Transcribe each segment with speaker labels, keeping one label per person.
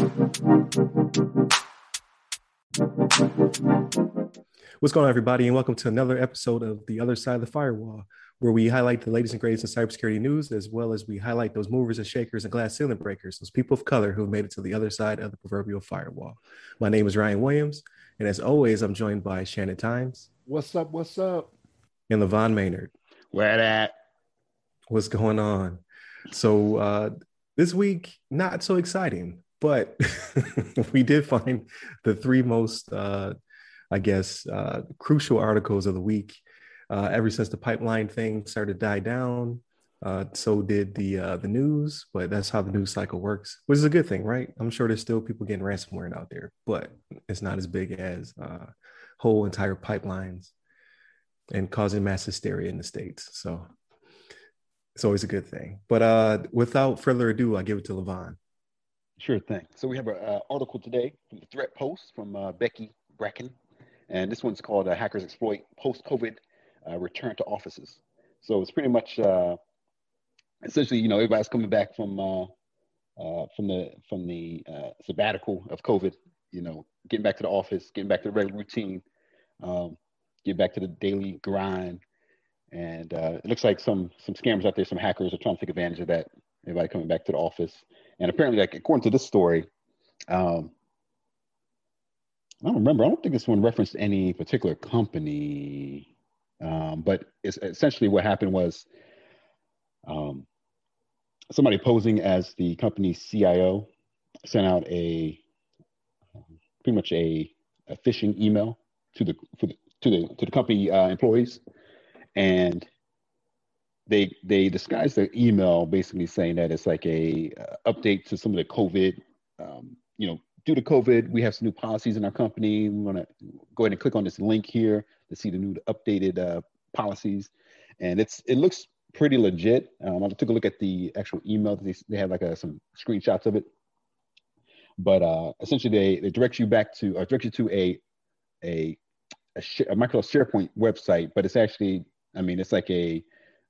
Speaker 1: What's going on, everybody, and welcome to another episode of The Other Side of the Firewall, where we highlight the latest and greatest in cybersecurity news, as well as we highlight those movers and shakers and glass ceiling breakers, those people of color who have made it to the other side of the proverbial firewall. My name is Ryan Williams, and as always, I'm joined by Shannon Times.
Speaker 2: What's up? What's up?
Speaker 1: And LeVon Maynard.
Speaker 3: Where that?
Speaker 1: What's going on? So uh, this week, not so exciting, but we did find the three most uh, I guess, uh, crucial articles of the week. Uh, ever since the pipeline thing started to die down, uh, so did the uh, the news. But that's how the news cycle works, which is a good thing, right? I'm sure there's still people getting ransomware out there, but it's not as big as uh, whole entire pipelines and causing mass hysteria in the states. So it's always a good thing. But without further ado, I give it to LeVon.
Speaker 3: Sure thing. So we have an uh, article today from the Threatpost from uh, Becky Bracken, and this one's called uh, Hackers Exploit Post-COVID uh, Return to Offices. So it's pretty much uh, essentially, you know, everybody's coming back from uh, from the from the uh, sabbatical of COVID. You know, getting back to the office, getting back to the regular routine, um, getting back to the daily grind. And it looks like some some scammers out there, some hackers are trying to take advantage of that. Everybody coming back to the office, and apparently, like according to this story, um, I don't remember. I don't think this one referenced any particular company, um, but it's essentially what happened was um, somebody posing as the company's CIO sent out a pretty much a, a phishing email to the, the, to the to the company uh, employees, and they they disguised the email basically saying that it's like a uh, update to some of the COVID, um, you know, due to COVID, we have some new policies in our company. We want to go ahead and click on this link here to see the new updated uh, policies. And it's it looks pretty legit. Um, I took a look at the actual email. They, they have like a, some screenshots of it. But uh, essentially, they, they direct you back to, or direct you to a, a, a, a Microsoft SharePoint website, but it's actually, I mean, it's like a,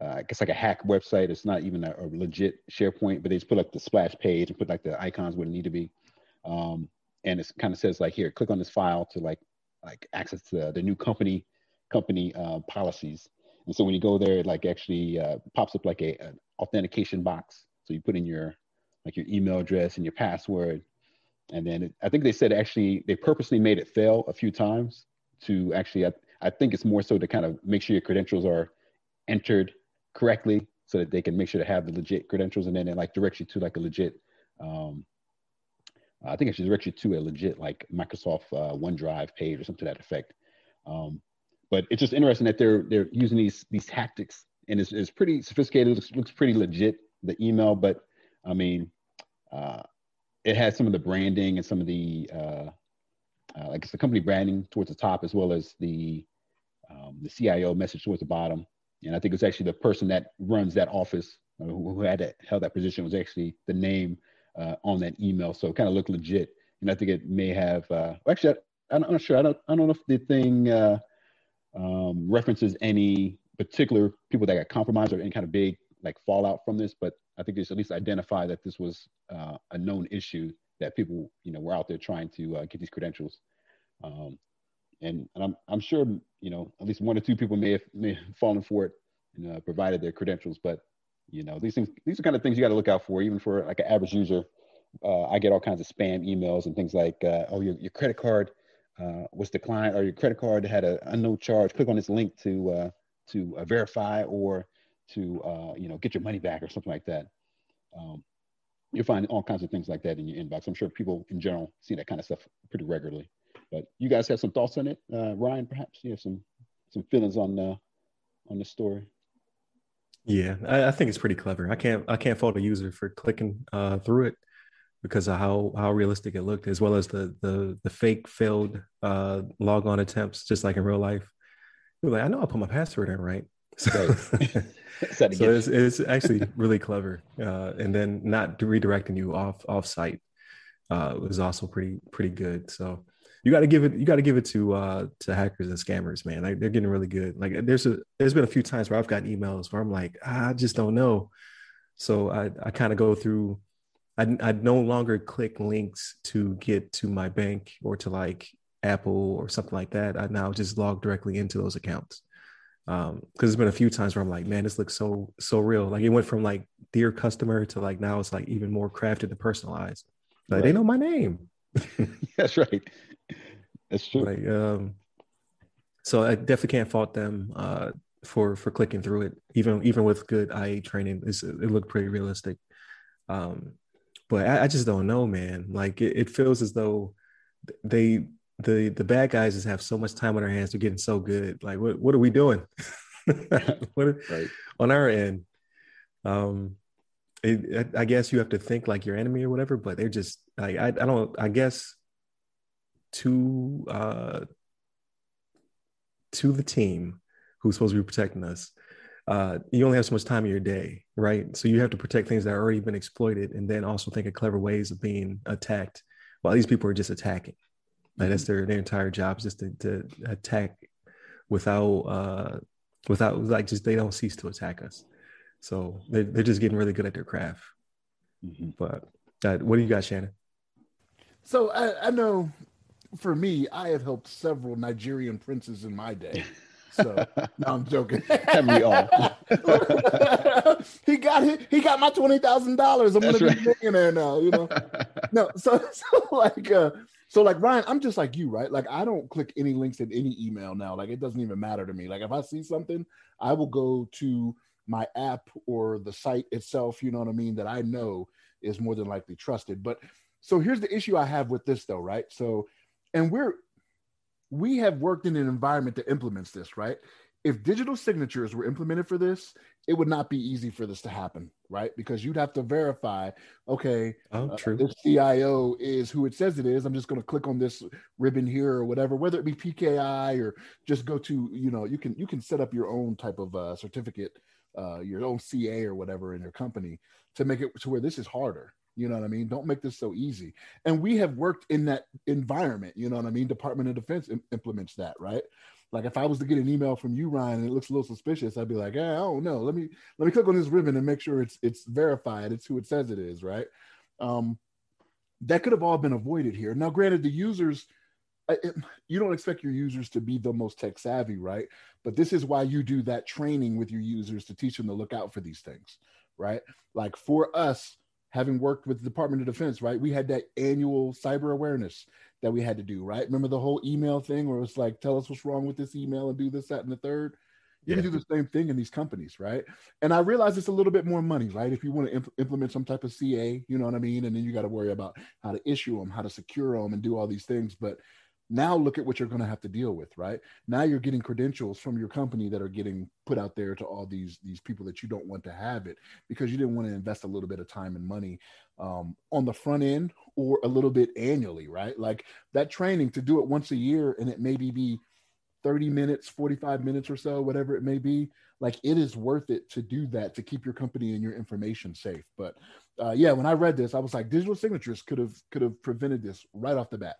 Speaker 3: uh, it's like a hack website. It's not even a, a, legit SharePoint, but they just put like the splash page and put like the icons where they need to be. Um, and it kind of says like here, click on this file to like like access to the new company company uh, policies. And so when you go there, it like actually uh, pops up like a authentication box. So you put in your like your email address and your password, and then it, I think they said actually they purposely made it fail a few times to actually I, I think it's more so to kind of make sure your credentials are entered correctly so that they can make sure to have the legit credentials, and then it like directs you to like a legit um, I think it should direct you to a legit like Microsoft uh, OneDrive page or something to that effect. Um, but it's just interesting that they're they're using these these tactics, and it's, it's pretty sophisticated. It looks, looks pretty legit the email, but I mean, uh, it has some of the branding and some of the uh, uh, like it's the company branding towards the top as well as the um, the CIO message towards the bottom. And I think it's actually the person that runs that office uh, who, had that, held that position was actually the name uh, on that email. So it kind of looked legit. And I think it may have, uh, actually, I, am not sure. I don't, I don't know if the thing uh, um, references any particular people that got compromised or any kind of big like fallout from this, but I think it's at least identify that this was uh, a known issue that people, you know, were out there trying to uh, get these credentials. Um, and, and I'm, I'm sure, you know, at least one or two people may have, may have fallen for it and uh, provided their credentials, but you know, these things, these are kind of things you got to look out for, even for like an average user. Uh, I get all kinds of spam emails and things like, uh, oh, your, your credit card uh, was declined, or your credit card had an unknown charge. Click on this link to uh, to uh, verify or to you know get your money back or something like that. Um, you'll find all kinds of things like that in your inbox. I'm sure people in general see that kind of stuff pretty regularly. But you guys have some thoughts on it, Ryan? Perhaps you have some some feelings on on the story.
Speaker 1: Yeah, I, I, think it's pretty clever. I can't I can't fault a user for clicking uh, through it because of how how realistic it looked, as well as the the the fake failed uh, log on attempts, just like in real life. You're like, I know I put my password in right. So, so it's, it's actually really clever, uh, and then not redirecting you off off site uh, was also pretty pretty good. So you got to give it you got to give it to uh to hackers and scammers man like they're getting really good like there's a there's been a few times where i've gotten emails where i'm like i just don't know so i i kind of go through I I no longer click links to get to my bank or to like Apple or something like that. I now just log directly into those accounts. Um, because there's been a few times where I'm like, man, this looks so so real. Like it went from like dear customer to like now it's like even more crafted and personalized. Like right. they know my name.
Speaker 3: That's right. That's true.
Speaker 1: Like um, so I definitely can't fault them uh for for clicking through it. Even even with good IA training, it looked pretty realistic. Um, but I, I, just don't know, man. Like it, it feels as though they the the bad guys just have so much time on their hands. They're getting so good. Like what what are we doing? what, right. On our end, um, it, I guess you have to think like your enemy or whatever. But they're just like I I don't I guess to uh to the team who's supposed to be protecting us uh, you only have so much time in your day, right? So you have to protect things that are already been exploited, and then also think of clever ways of being attacked. While these people are just attacking, like that's mm-hmm. their their entire job is just to, to attack without uh, without like just they don't cease to attack us. So they're they're just getting really good at their craft. Mm-hmm. But uh, what do you got, Shannon?
Speaker 2: So I, I know for me, I have helped several Nigerian princes in my day. So no, I'm joking. Have we all. he got he, he got my twenty thousand dollars. I'm That's gonna right. be a millionaire now. You know. no, so so like uh, so like Ryan, I'm just like you, right? Like I don't click any links in any email now. Like it doesn't even matter to me. Like if I see something, I will go to my app or the site itself. You know what I mean? That I know is more than likely trusted. But so here's the issue I have with this though, right? So and we're we have worked in an environment that implements this, right? If digital signatures were implemented for this, it would not be easy for this to happen, right? Because you'd have to verify, okay,
Speaker 1: oh, uh,
Speaker 2: this CIO is who it says it is. I'm just going to click on this ribbon here or whatever, whether it be PKI or just go to, you know, you can you can set up your own type of uh, certificate, uh, your own CA or whatever in your company to make it to where this is harder, you know what I mean? Don't make this so easy. And we have worked in that environment. You know what I mean? Department of Defense Im- implements that, right? Like if I was to get an email from you, Ryan, and it looks a little suspicious, I'd be like, eh, oh no, let me let me click on this ribbon and make sure it's it's verified. It's who it says it is, right? Um, that could have all been avoided here. Now, granted, the users. It, you don't expect your users to be the most tech savvy, right? But this is why you do that training with your users to teach them to look out for these things, right? Like for us, having worked with the Department of Defense, right? We had that annual cyber awareness that we had to do, right? Remember the whole email thing where it was like, tell us what's wrong with this email and do this, that, and the third? You yeah. can do the same thing in these companies, right? And I realize it's a little bit more money, right? If you want to imp- implement some type of CA, you know what I mean? And then you got to worry about how to issue them, how to secure them, and do all these things. But now look at what you're going to have to deal with right? Now you're getting credentials from your company that are getting put out there to all these these people that you don't want to have it because you didn't want to invest a little bit of time and money um, on the front end or a little bit annually right? Like that training to do it once a year and it maybe be 30 minutes 45 minutes or so whatever it may be like it is worth it to do that to keep your company and your information safe. But uh, yeah when i read this i was like digital signatures could have could have prevented this right off the bat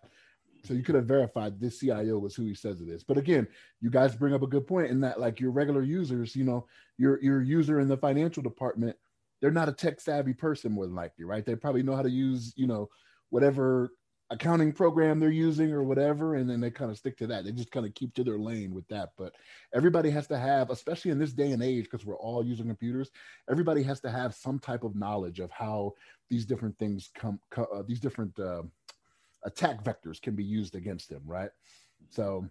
Speaker 2: so you could have verified this CIO was who he says it is. But again, you guys bring up a good point in that like your regular users, you know, your your user in the financial department, they're not a tech savvy person more than likely, right? They probably know how to use, you know, whatever accounting program they're using or whatever and then they kind of stick to that they just kind of keep to their lane with that but everybody has to have especially in this day and age because we're all using computers everybody has to have some type of knowledge of how these different things come uh, these different uh, attack vectors can be used against them, right? So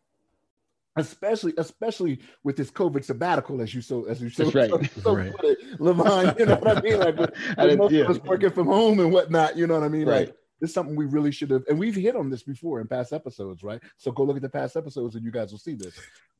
Speaker 2: especially especially with this COVID sabbatical, as you so as you so,
Speaker 3: right.
Speaker 2: so, so
Speaker 3: right.
Speaker 2: put it, Lamont, you know what I mean? Like with, with most yeah. of us working from home and whatnot, you know what I mean? Right. Like this is something we really should have, and we've hit on this before in past episodes, right? So go look at the past episodes, and you guys will see this.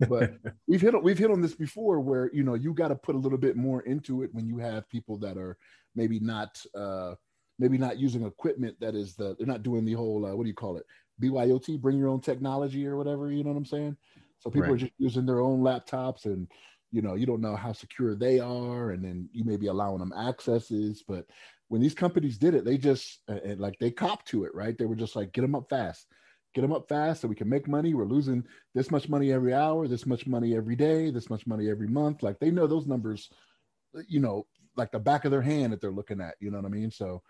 Speaker 2: But we've hit on, we've hit on this before, where you know you got to put a little bit more into it when you have people that are maybe not uh, maybe not using equipment that is the they're not doing the whole uh, what do you call it? BYOT bring your own technology or whatever you know what I'm saying? So people right. are just using their own laptops and you know you don't know how secure they are and then you may be allowing them accesses but when these companies did it they just uh, like they copped to it right? They were just like get them up fast. Get them up fast so we can make money. We're losing this much money every hour this much money every day this much money every month. Like they know those numbers you know like the back of their hand that they're looking at. You know what I mean? So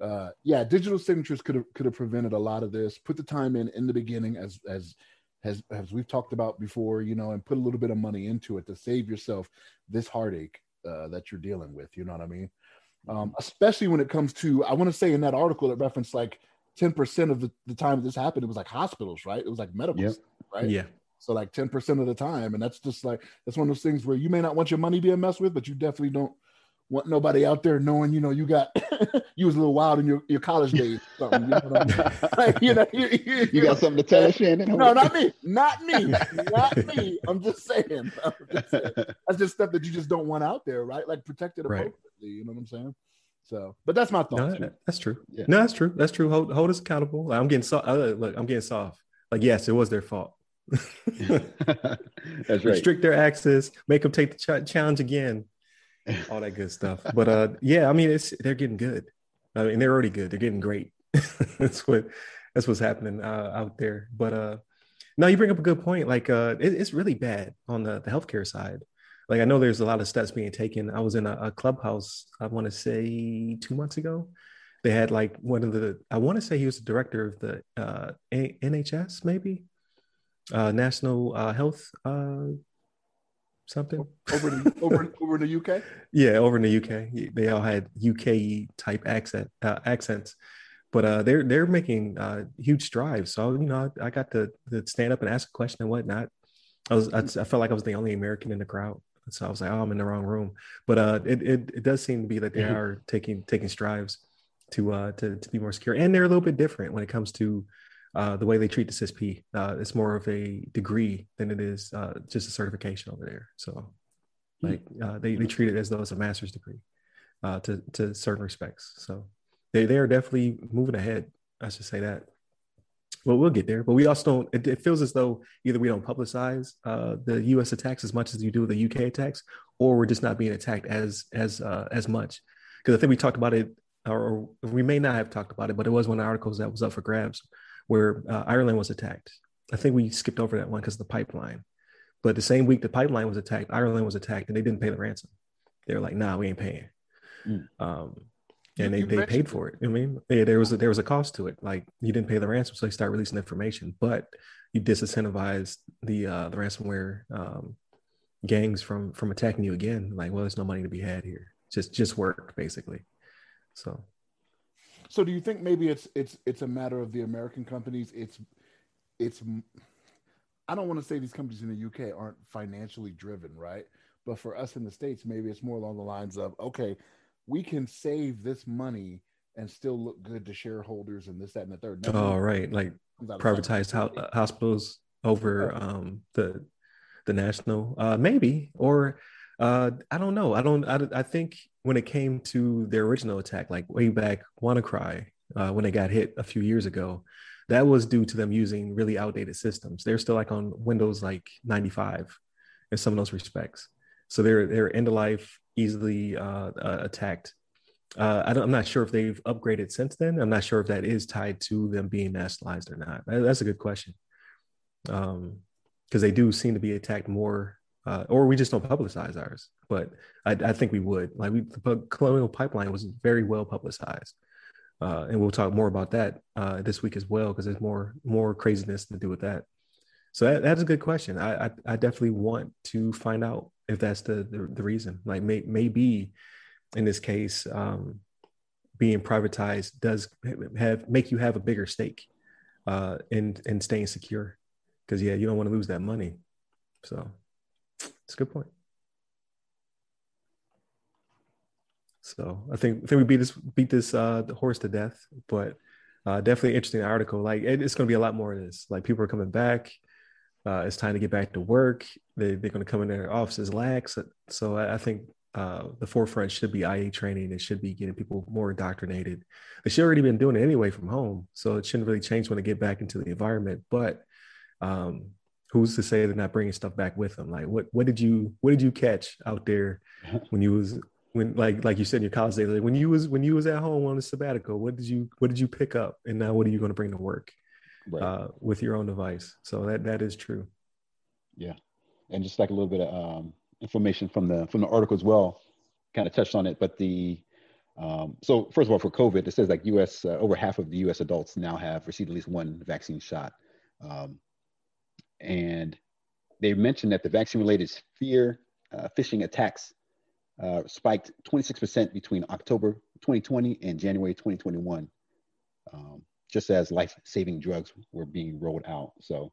Speaker 2: uh, yeah, digital signatures could have could have prevented a lot of this. Put the time in in the beginning, as as as as we've talked about before, you know, and put a little bit of money into it to save yourself this heartache uh, that you're dealing with. You know what I mean? Um, especially when it comes to, I want to say in that article that referenced like 10% of the, the time this happened, it was like hospitals, right? It was like medical,
Speaker 1: yep.
Speaker 2: right?
Speaker 1: Yeah.
Speaker 2: So like 10% of the time. And that's just like, that's one of those things where you may not want your money being messed with, but you definitely don't want nobody out there knowing, you know, you got you was a little wild in your, your college days. Something, you know, I mean?
Speaker 3: like, you, know you, you, you, got something to tell us, Shannon?
Speaker 2: No, not me, not me, not me. I'm just saying. I'm just saying. That's just stuff that you just don't want out there, right? Like protected appropriately. Right. You know what I'm saying? So, but that's my thoughts.
Speaker 1: No, that's true. Yeah. No, that's true. That's true. Hold, hold us accountable. Like, I'm getting soft. Look, I'm getting soft. Like, yes, it was their fault.
Speaker 3: that's right.
Speaker 1: Restrict their access. Make them take the ch- challenge again all that good stuff. But uh, yeah, I mean, it's they're getting good. I mean, they're already good. They're getting great. that's what that's what's happening uh, out there. But uh, no, you bring up a good point. Like, uh, it, it's really bad on the, the healthcare side. Like, I know there's a lot of steps being taken. I was in a, a clubhouse. I want to say two months ago. They had like one of the. I want to say he was the director of the uh, NHS, maybe uh, National uh, Health uh, something
Speaker 2: over in, over over in the UK.
Speaker 1: Yeah, over in the UK, they all had UK type accent uh, accents, but uh, they're they're making uh, huge strides. So you know, I, I got to, to, stand up and ask a question and whatnot. I was I, I, felt like I was the only American in the crowd, so I was like, oh, I'm in the wrong room. But uh, it, it it does seem to be that they mm-hmm. are taking taking strides to uh to to be more secure, and they're a little bit different when it comes to uh, the way they treat the CISSP. Uh, it's more of a degree than it is uh, just a certification over there. So, hmm. like uh, they they treat it as though it's a master's degree uh, to to certain respects. So they they are definitely moving ahead. I should say that. Well, we'll get there, but we also don't. It, it feels as though either we don't publicize uh, the U.S. attacks as much as you do the UK attacks, or we're just not being attacked as as as much. Because I think we talked about it, or we may not have talked about it, but it was one of the articles that was up for grabs where uh, Ireland was attacked. I think we skipped over that one because of the pipeline. But the same week the pipeline was attacked, Ireland was attacked, and they didn't pay the ransom. They were like, "Nah, we ain't paying." Mm. Um, and they, they paid for it. I mean, yeah, there was a, there was a cost to it. Like you didn't pay the ransom, so they start releasing information, but you disincentivized the uh, the ransomware um, gangs from from attacking you again. Like, well, there's no money to be had here. Just just work basically. So
Speaker 2: so do you think maybe it's it's it's a matter of the American companies? It's it's I don't want to say these companies in the UK aren't financially driven, right? But for us in the states, maybe it's more along the lines of okay, we can save this money and still look good to shareholders and this, that, and the third.
Speaker 1: Nothing oh, right, like privatized ho- hospitals over um, the the national, uh, maybe, or uh, I don't know. I don't. I, I think when it came to their original attack, like way back WannaCry, uh, when they got hit a few years ago, that was due to them using really outdated systems. They're still like on Windows like 95 in some of those respects. So they're they're end of life, easily uh, uh, attacked. Uh, I am not sure if they've upgraded since then. I'm not sure if that is tied to them being nationalized or not. That's a good question. Um, because they do seem to be attacked more uh, or we just don't publicize ours. But I, I think we would. Like we, the Colonial Pipeline was very well publicized, uh, and we'll talk more about that uh, this week as well because there's more more craziness to do with that. So that, that's a good question. I, I, I definitely want to find out if that's the the, the reason. Like may, maybe in this case, um, being privatized does have make you have a bigger stake uh, in in staying secure because yeah, you don't want to lose that money. So it's a good point. So I think I think we beat this beat this uh, horse to death, but uh, definitely interesting article. Like it, it's going to be a lot more of this. Like people are coming back. Uh, it's time to get back to work. They they're going to come in their offices lax. So I, I think uh, the forefront should be IA training. It should be getting people more indoctrinated. They should already been doing it anyway from home, so it shouldn't really change when they get back into the environment. But um, who's to say they're not bringing stuff back with them? Like, what what did you what did you catch out there when you was when like like you said in your college days, like when you was when you was at home on a sabbatical? What did you what did you pick up, and now what are you going to bring to work right. uh, with your own device? So that that is true.
Speaker 3: Yeah, and just like a little bit of um, information from the from the article as well, kind of touched on it, but the Um, so first of all, for COVID, it says like U.S. Uh, over half of the U.S. adults now have received at least one vaccine shot, um, and they mentioned that the vaccine-related fear uh, phishing attacks uh, spiked 26% between October 2020 and January 2021, um, just as life-saving drugs were being rolled out. So,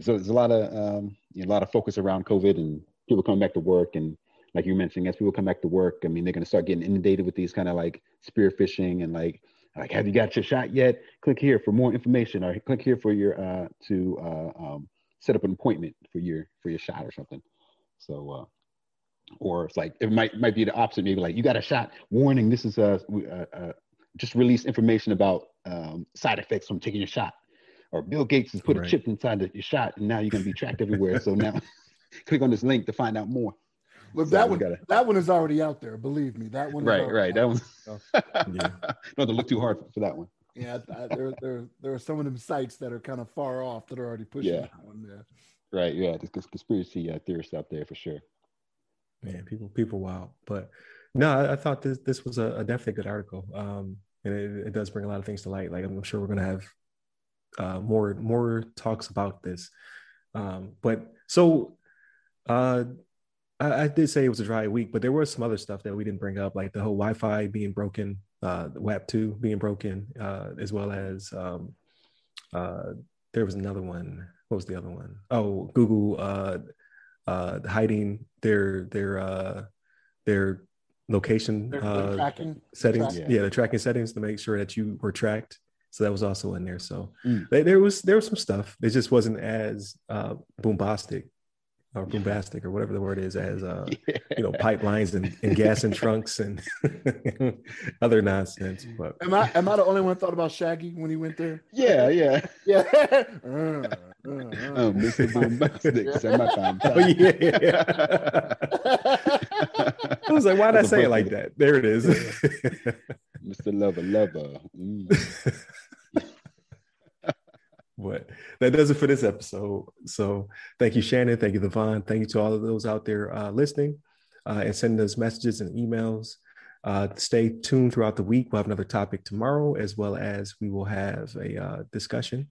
Speaker 3: so there's a lot of um, you know, a lot of focus around COVID and people coming back to work and like you mentioned, as people come back to work, I mean, they're going to start getting inundated with these kind of like spear phishing and like, like, have you got your shot yet? Click here for more information, or click here for your uh, to uh, um, set up an appointment for your for your shot or something. So, uh, or it's like it might might be the opposite. Maybe like you got a shot. Warning: This is a, a, a just release information about um, side effects from taking your shot. Or Bill Gates has put right. a chip inside the, your shot, and now you're going to be tracked everywhere. So now, click on this link to find out more.
Speaker 2: Look, so that one, gotta... that one is already out there. Believe me, that one.
Speaker 3: right, right. That one. yeah. Don't to look too hard for that one.
Speaker 2: Yeah, I, there, there, there are some of them sites that are kind of far off that are already pushing yeah. that one. Yeah.
Speaker 3: Right. Yeah. There's conspiracy uh, theorists out there for sure.
Speaker 1: Man, people, people, wow. But no, I, I thought this this was a, a, definitely good article. Um, and it, it, does bring a lot of things to light. Like I'm sure we're gonna have uh, more more talks about this. Um, but so uh I, I, did say it was a dry week, but there was some other stuff that we didn't bring up, like the whole Wi-Fi being broken, uh, the WAP two being broken, uh, as well as um, uh, there was another one. What was the other one? Oh, Google uh, uh, hiding their their uh, their location their, their uh, tracking settings. Tracking. Yeah. yeah, the tracking settings to make sure that you were tracked. So that was also in there. So mm. they, there was there was some stuff. It just wasn't as uh, bombastic or bombastic or whatever the word is as uh yeah. you know pipelines and, and gas and trunks and other nonsense but
Speaker 2: am i am i the only one thought about shaggy when he went there?
Speaker 3: Yeah yeah.
Speaker 2: Yeah. Uh,
Speaker 3: uh, uh. oh mr bombastic summertime oh yeah.
Speaker 1: I was like why did i say it like that? There it is.
Speaker 3: Mr lover lover. Mm
Speaker 1: but that does it for this episode. So thank you, Shannon. Thank you, LeVon. Thank you to all of those out there uh, listening uh, and sending us messages and emails. Uh, stay tuned throughout the week. We'll have another topic tomorrow, as well as we will have a uh, discussion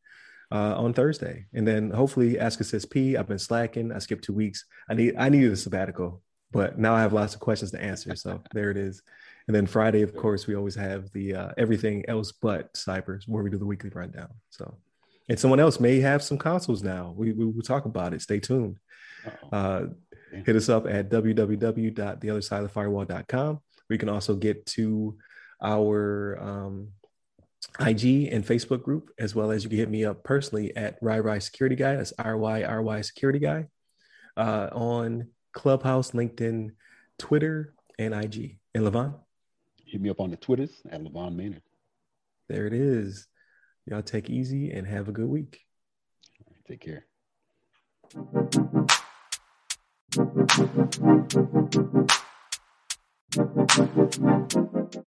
Speaker 1: uh, on Thursday. And then hopefully Ask Us SP. I've been slacking. I skipped two weeks. I need I needed a sabbatical, but now I have lots of questions to answer. So there it is. And then Friday, of course, we always have the uh, everything else but cybers, where we do the weekly rundown. So and someone else may have some consoles now. We, we will talk about it. Stay tuned. Uh, hit us up at www.theothersideofthefirewall.com. We can also get to our um, IG and Facebook group, as well as you can hit me up personally at RyRy Security Guy. That's R Y R Y Security Guy uh, on Clubhouse, LinkedIn, Twitter, and IG. And LeVon?
Speaker 3: Hit me up on the Twitters at LeVon Maynard.
Speaker 1: There it is. Y'all take easy and have a good week.
Speaker 3: Take care.